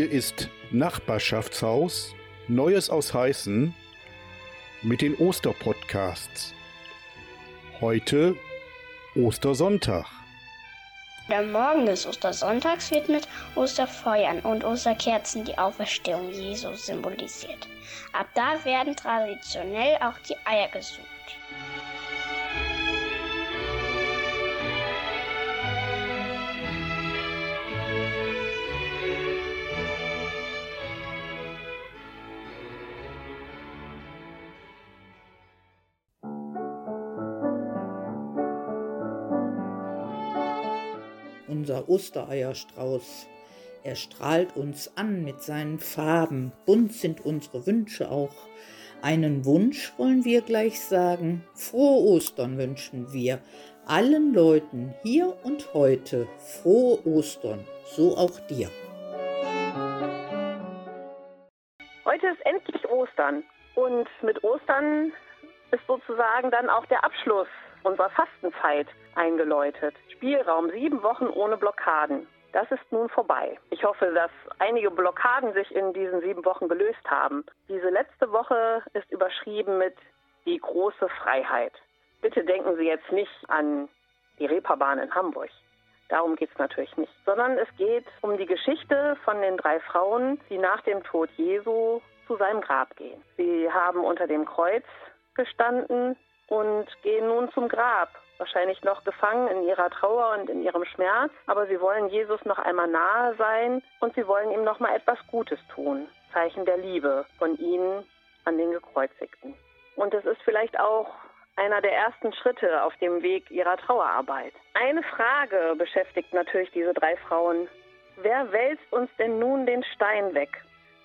Hier ist Nachbarschaftshaus, Neues aus Heißen mit den Osterpodcasts. Heute Ostersonntag. Der Morgen des Ostersonntags wird mit Osterfeuern und Osterkerzen die Auferstehung Jesu symbolisiert. Ab da werden traditionell auch die Eier gesucht. Ostereierstrauß. Er strahlt uns an mit seinen Farben. Bunt sind unsere Wünsche auch. Einen Wunsch wollen wir gleich sagen. Frohe Ostern wünschen wir allen Leuten hier und heute. Frohe Ostern, so auch dir. Heute ist endlich Ostern und mit Ostern ist sozusagen dann auch der Abschluss unserer Fastenzeit eingeläutet. Spielraum sieben Wochen ohne Blockaden. Das ist nun vorbei. Ich hoffe, dass einige Blockaden sich in diesen sieben Wochen gelöst haben. Diese letzte Woche ist überschrieben mit die große Freiheit. Bitte denken Sie jetzt nicht an die Reeperbahn in Hamburg. Darum geht es natürlich nicht, sondern es geht um die Geschichte von den drei Frauen, die nach dem Tod Jesu zu seinem Grab gehen. Sie haben unter dem Kreuz gestanden und gehen nun zum Grab. Wahrscheinlich noch gefangen in ihrer Trauer und in ihrem Schmerz, aber sie wollen Jesus noch einmal nahe sein und sie wollen ihm noch mal etwas Gutes tun. Zeichen der Liebe von ihnen an den Gekreuzigten. Und es ist vielleicht auch einer der ersten Schritte auf dem Weg ihrer Trauerarbeit. Eine Frage beschäftigt natürlich diese drei Frauen. Wer wälzt uns denn nun den Stein weg?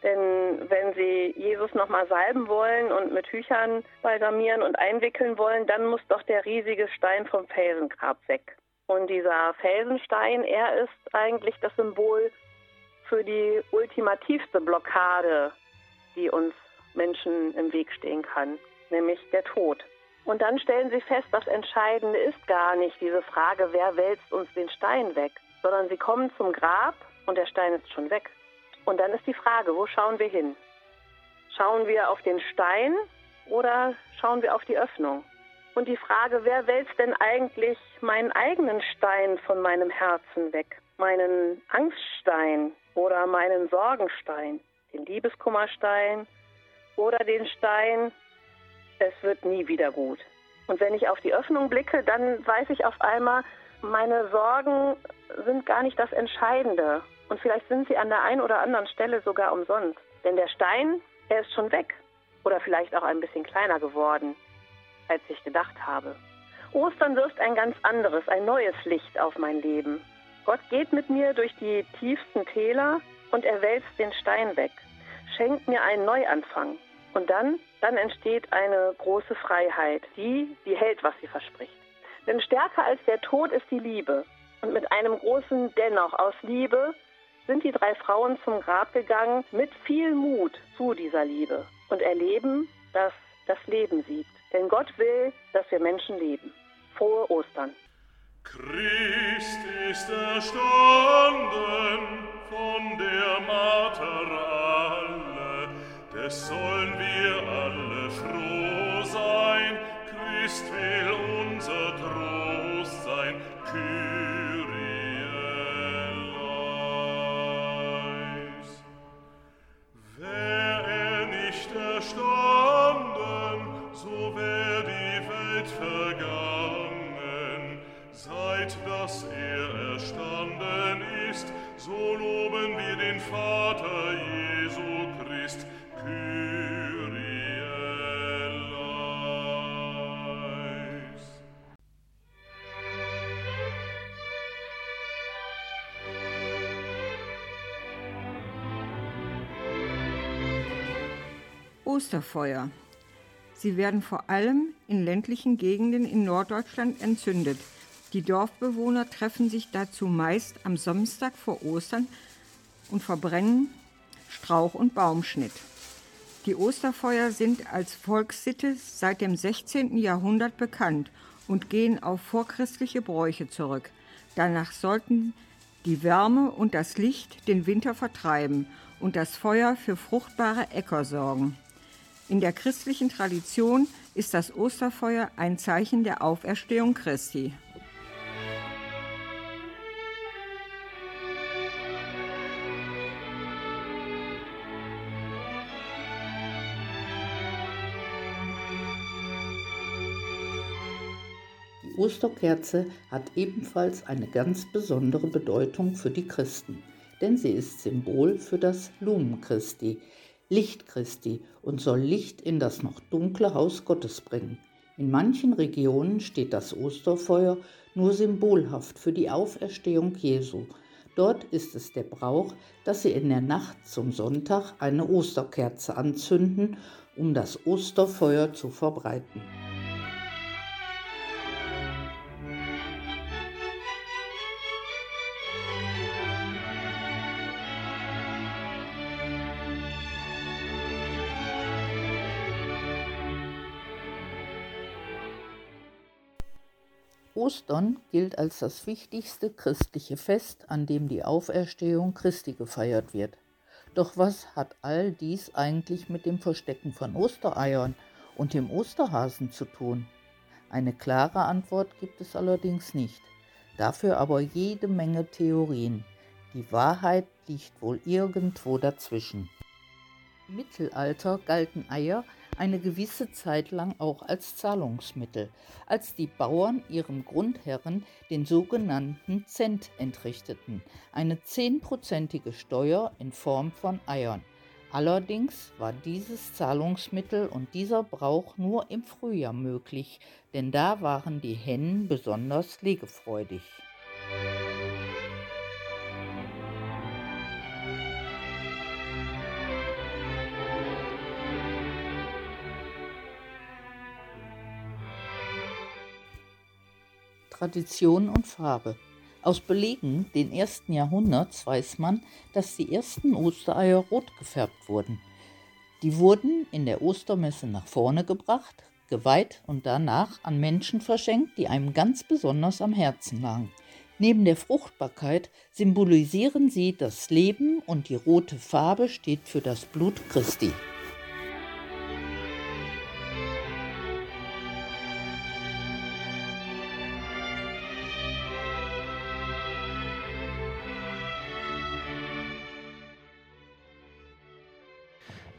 Denn wenn sie Jesus nochmal salben wollen und mit Tüchern balsamieren und einwickeln wollen, dann muss doch der riesige Stein vom Felsengrab weg. Und dieser Felsenstein, er ist eigentlich das Symbol für die ultimativste Blockade, die uns Menschen im Weg stehen kann, nämlich der Tod. Und dann stellen sie fest, das Entscheidende ist gar nicht diese Frage, wer wälzt uns den Stein weg, sondern sie kommen zum Grab und der Stein ist schon weg. Und dann ist die Frage, wo schauen wir hin? Schauen wir auf den Stein oder schauen wir auf die Öffnung? Und die Frage, wer wälzt denn eigentlich meinen eigenen Stein von meinem Herzen weg? Meinen Angststein oder meinen Sorgenstein? Den Liebeskummerstein oder den Stein, es wird nie wieder gut. Und wenn ich auf die Öffnung blicke, dann weiß ich auf einmal, meine Sorgen sind gar nicht das Entscheidende. Und vielleicht sind sie an der einen oder anderen Stelle sogar umsonst. Denn der Stein, er ist schon weg. Oder vielleicht auch ein bisschen kleiner geworden, als ich gedacht habe. Ostern wirft ein ganz anderes, ein neues Licht auf mein Leben. Gott geht mit mir durch die tiefsten Täler und er wälzt den Stein weg, schenkt mir einen Neuanfang. Und dann, dann entsteht eine große Freiheit, die, die hält, was sie verspricht. Denn stärker als der Tod ist die Liebe. Und mit einem großen Dennoch aus Liebe sind die drei Frauen zum Grab gegangen mit viel Mut zu dieser Liebe und erleben, dass das Leben siegt. Denn Gott will, dass wir Menschen leben. Frohe Ostern. Christ ist erstanden von der Mater alle, des sollen wir alle froh sein. ist will unser Trost sein, Kyrie. Osterfeuer. Sie werden vor allem in ländlichen Gegenden in Norddeutschland entzündet. Die Dorfbewohner treffen sich dazu meist am Samstag vor Ostern und verbrennen Strauch- und Baumschnitt. Die Osterfeuer sind als Volkssitte seit dem 16. Jahrhundert bekannt und gehen auf vorchristliche Bräuche zurück. Danach sollten die Wärme und das Licht den Winter vertreiben und das Feuer für fruchtbare Äcker sorgen. In der christlichen Tradition ist das Osterfeuer ein Zeichen der Auferstehung Christi. Die Osterkerze hat ebenfalls eine ganz besondere Bedeutung für die Christen, denn sie ist Symbol für das Lumen Christi, Licht Christi und soll Licht in das noch dunkle Haus Gottes bringen. In manchen Regionen steht das Osterfeuer nur symbolhaft für die Auferstehung Jesu. Dort ist es der Brauch, dass sie in der Nacht zum Sonntag eine Osterkerze anzünden, um das Osterfeuer zu verbreiten. Ostern gilt als das wichtigste christliche Fest, an dem die Auferstehung Christi gefeiert wird. Doch was hat all dies eigentlich mit dem Verstecken von Ostereiern und dem Osterhasen zu tun? Eine klare Antwort gibt es allerdings nicht. Dafür aber jede Menge Theorien. Die Wahrheit liegt wohl irgendwo dazwischen. Im Mittelalter galten Eier eine gewisse Zeit lang auch als Zahlungsmittel, als die Bauern ihrem Grundherren den sogenannten Cent entrichteten, eine zehnprozentige Steuer in Form von Eiern. Allerdings war dieses Zahlungsmittel und dieser Brauch nur im Frühjahr möglich, denn da waren die Hennen besonders legefreudig. Tradition und Farbe. Aus Belegen den ersten Jahrhunderts weiß man, dass die ersten Ostereier rot gefärbt wurden. Die wurden in der Ostermesse nach vorne gebracht, geweiht und danach an Menschen verschenkt, die einem ganz besonders am Herzen lagen. Neben der Fruchtbarkeit symbolisieren sie das Leben und die rote Farbe steht für das Blut Christi.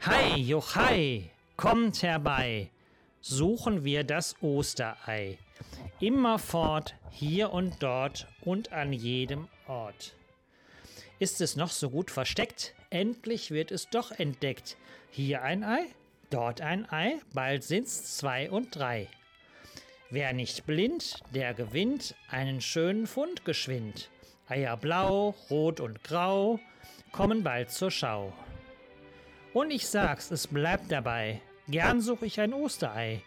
Hei, Jochai, kommt herbei, suchen wir das Osterei. Immerfort, hier und dort und an jedem Ort. Ist es noch so gut versteckt? Endlich wird es doch entdeckt. Hier ein Ei, dort ein Ei, bald sind's zwei und drei. Wer nicht blind, der gewinnt einen schönen Fund geschwind. Eier blau, rot und grau kommen bald zur Schau. Und ich sag's, es bleibt dabei. Gern such ich ein Osterei.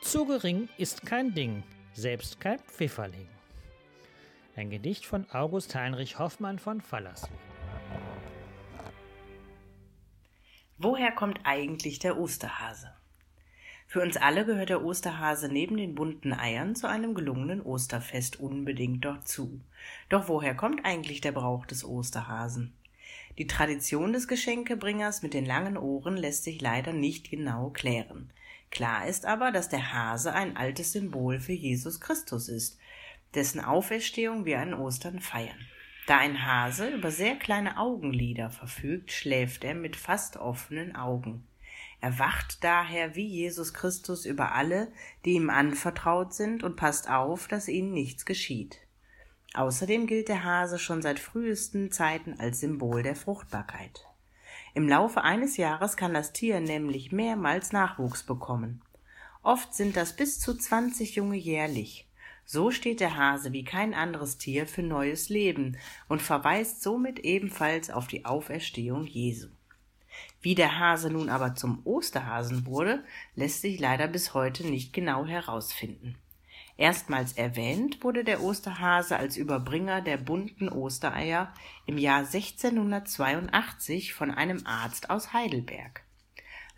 Zu gering ist kein Ding, selbst kein Pfifferling. Ein Gedicht von August Heinrich Hoffmann von Fallersleben. Woher kommt eigentlich der Osterhase? Für uns alle gehört der Osterhase neben den bunten Eiern zu einem gelungenen Osterfest unbedingt dazu. Doch woher kommt eigentlich der Brauch des Osterhasen? Die Tradition des Geschenkebringers mit den langen Ohren lässt sich leider nicht genau klären. Klar ist aber, dass der Hase ein altes Symbol für Jesus Christus ist, dessen Auferstehung wir an Ostern feiern. Da ein Hase über sehr kleine Augenlider verfügt, schläft er mit fast offenen Augen. Er wacht daher wie Jesus Christus über alle, die ihm anvertraut sind, und passt auf, dass ihnen nichts geschieht. Außerdem gilt der Hase schon seit frühesten Zeiten als Symbol der Fruchtbarkeit. Im Laufe eines Jahres kann das Tier nämlich mehrmals Nachwuchs bekommen. Oft sind das bis zu 20 Junge jährlich. So steht der Hase wie kein anderes Tier für neues Leben und verweist somit ebenfalls auf die Auferstehung Jesu. Wie der Hase nun aber zum Osterhasen wurde, lässt sich leider bis heute nicht genau herausfinden. Erstmals erwähnt wurde der Osterhase als Überbringer der bunten Ostereier im Jahr 1682 von einem Arzt aus Heidelberg.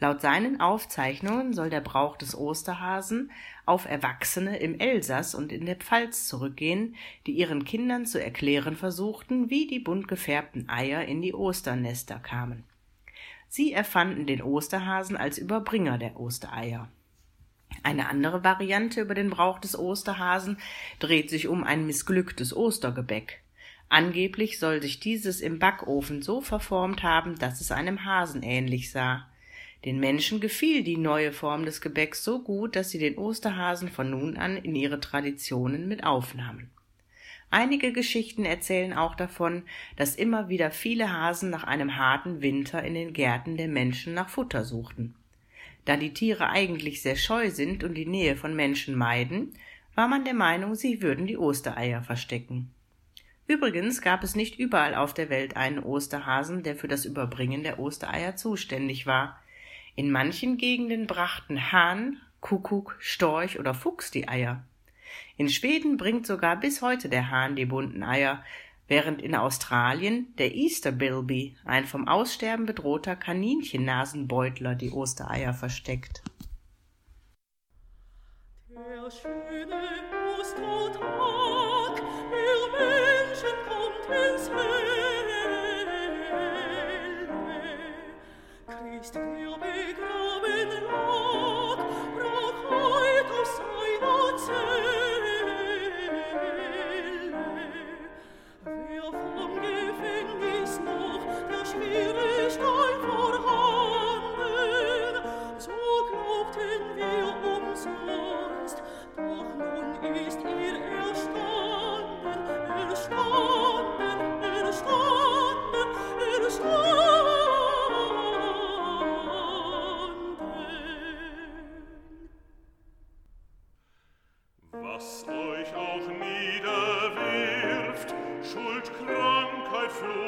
Laut seinen Aufzeichnungen soll der Brauch des Osterhasen auf Erwachsene im Elsass und in der Pfalz zurückgehen, die ihren Kindern zu erklären versuchten, wie die bunt gefärbten Eier in die Osternester kamen. Sie erfanden den Osterhasen als Überbringer der Ostereier. Eine andere Variante über den Brauch des Osterhasen dreht sich um ein missglücktes Ostergebäck. Angeblich soll sich dieses im Backofen so verformt haben, dass es einem Hasen ähnlich sah. Den Menschen gefiel die neue Form des Gebäcks so gut, dass sie den Osterhasen von nun an in ihre Traditionen mit aufnahmen. Einige Geschichten erzählen auch davon, dass immer wieder viele Hasen nach einem harten Winter in den Gärten der Menschen nach Futter suchten. Da die Tiere eigentlich sehr scheu sind und die Nähe von Menschen meiden, war man der Meinung, sie würden die Ostereier verstecken. Übrigens gab es nicht überall auf der Welt einen Osterhasen, der für das Überbringen der Ostereier zuständig war. In manchen Gegenden brachten Hahn, Kuckuck, Storch oder Fuchs die Eier. In Schweden bringt sogar bis heute der Hahn die bunten Eier, während in Australien der Easter Bilby, ein vom Aussterben bedrohter Kaninchennasenbeutler, die Ostereier versteckt. Der schöne Ostertag, ihr Menschen kommt ins Helle. Christ, der was euch auch niederwirft, Schuld, Krankheit, Fluch,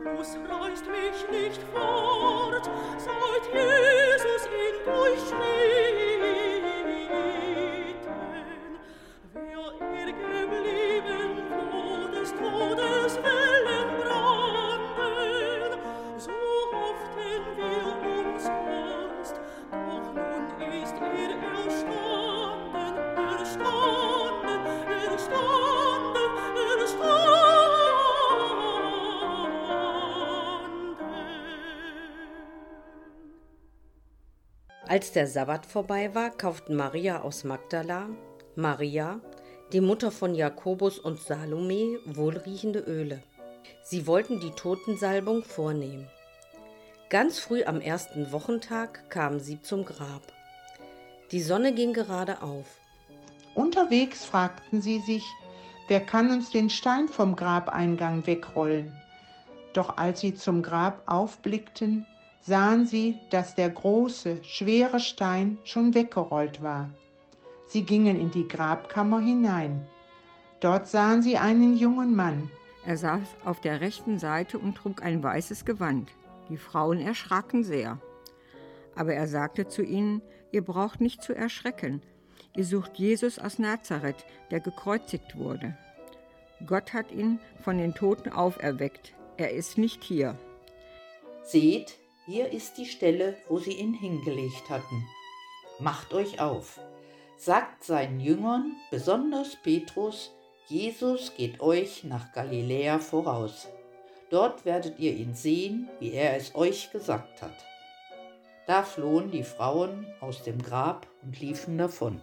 Fluss reißt mich nicht fort, seit Jesus in euch. Als der Sabbat vorbei war, kauften Maria aus Magdala, Maria, die Mutter von Jakobus und Salome, wohlriechende Öle. Sie wollten die Totensalbung vornehmen. Ganz früh am ersten Wochentag kamen sie zum Grab. Die Sonne ging gerade auf. Unterwegs fragten sie sich, wer kann uns den Stein vom Grabeingang wegrollen? Doch als sie zum Grab aufblickten, sahen sie, dass der große, schwere Stein schon weggerollt war. Sie gingen in die Grabkammer hinein. Dort sahen sie einen jungen Mann. Er saß auf der rechten Seite und trug ein weißes Gewand. Die Frauen erschraken sehr. Aber er sagte zu ihnen, ihr braucht nicht zu erschrecken. Ihr sucht Jesus aus Nazareth, der gekreuzigt wurde. Gott hat ihn von den Toten auferweckt. Er ist nicht hier. Seht, hier ist die Stelle, wo sie ihn hingelegt hatten. Macht euch auf. Sagt seinen Jüngern, besonders Petrus, Jesus geht euch nach Galiläa voraus. Dort werdet ihr ihn sehen, wie er es euch gesagt hat. Da flohen die Frauen aus dem Grab und liefen davon.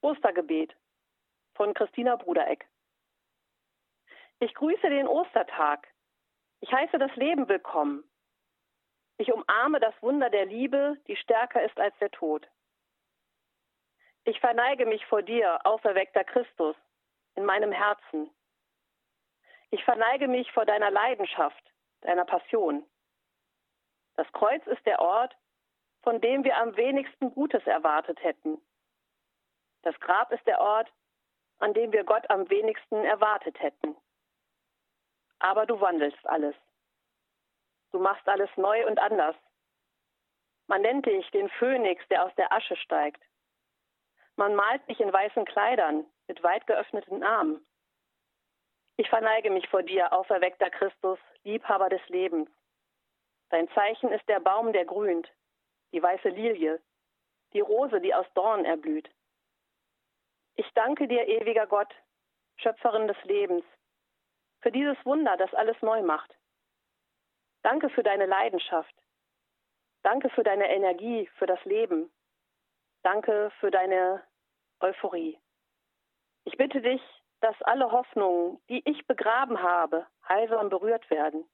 Ostergebet von Christina Brudereck. Ich grüße den Ostertag. Ich heiße das Leben willkommen. Ich umarme das Wunder der Liebe, die stärker ist als der Tod. Ich verneige mich vor dir, auferweckter Christus, in meinem Herzen. Ich verneige mich vor deiner Leidenschaft, deiner Passion. Das Kreuz ist der Ort, von dem wir am wenigsten Gutes erwartet hätten. Das Grab ist der Ort, an dem wir Gott am wenigsten erwartet hätten. Aber du wandelst alles. Du machst alles neu und anders. Man nennt dich den Phönix, der aus der Asche steigt. Man malt dich in weißen Kleidern mit weit geöffneten Armen. Ich verneige mich vor dir, auferweckter Christus, Liebhaber des Lebens. Dein Zeichen ist der Baum, der grünt, die weiße Lilie, die Rose, die aus Dorn erblüht. Ich danke dir, ewiger Gott, Schöpferin des Lebens, für dieses Wunder, das alles neu macht. Danke für deine Leidenschaft. Danke für deine Energie, für das Leben. Danke für deine Euphorie. Ich bitte dich, dass alle Hoffnungen, die ich begraben habe, heilsam berührt werden.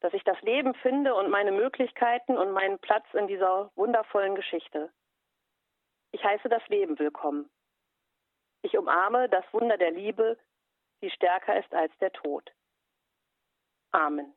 Dass ich das Leben finde und meine Möglichkeiten und meinen Platz in dieser wundervollen Geschichte. Ich heiße das Leben willkommen. Ich umarme das Wunder der Liebe, die stärker ist als der Tod. Amen.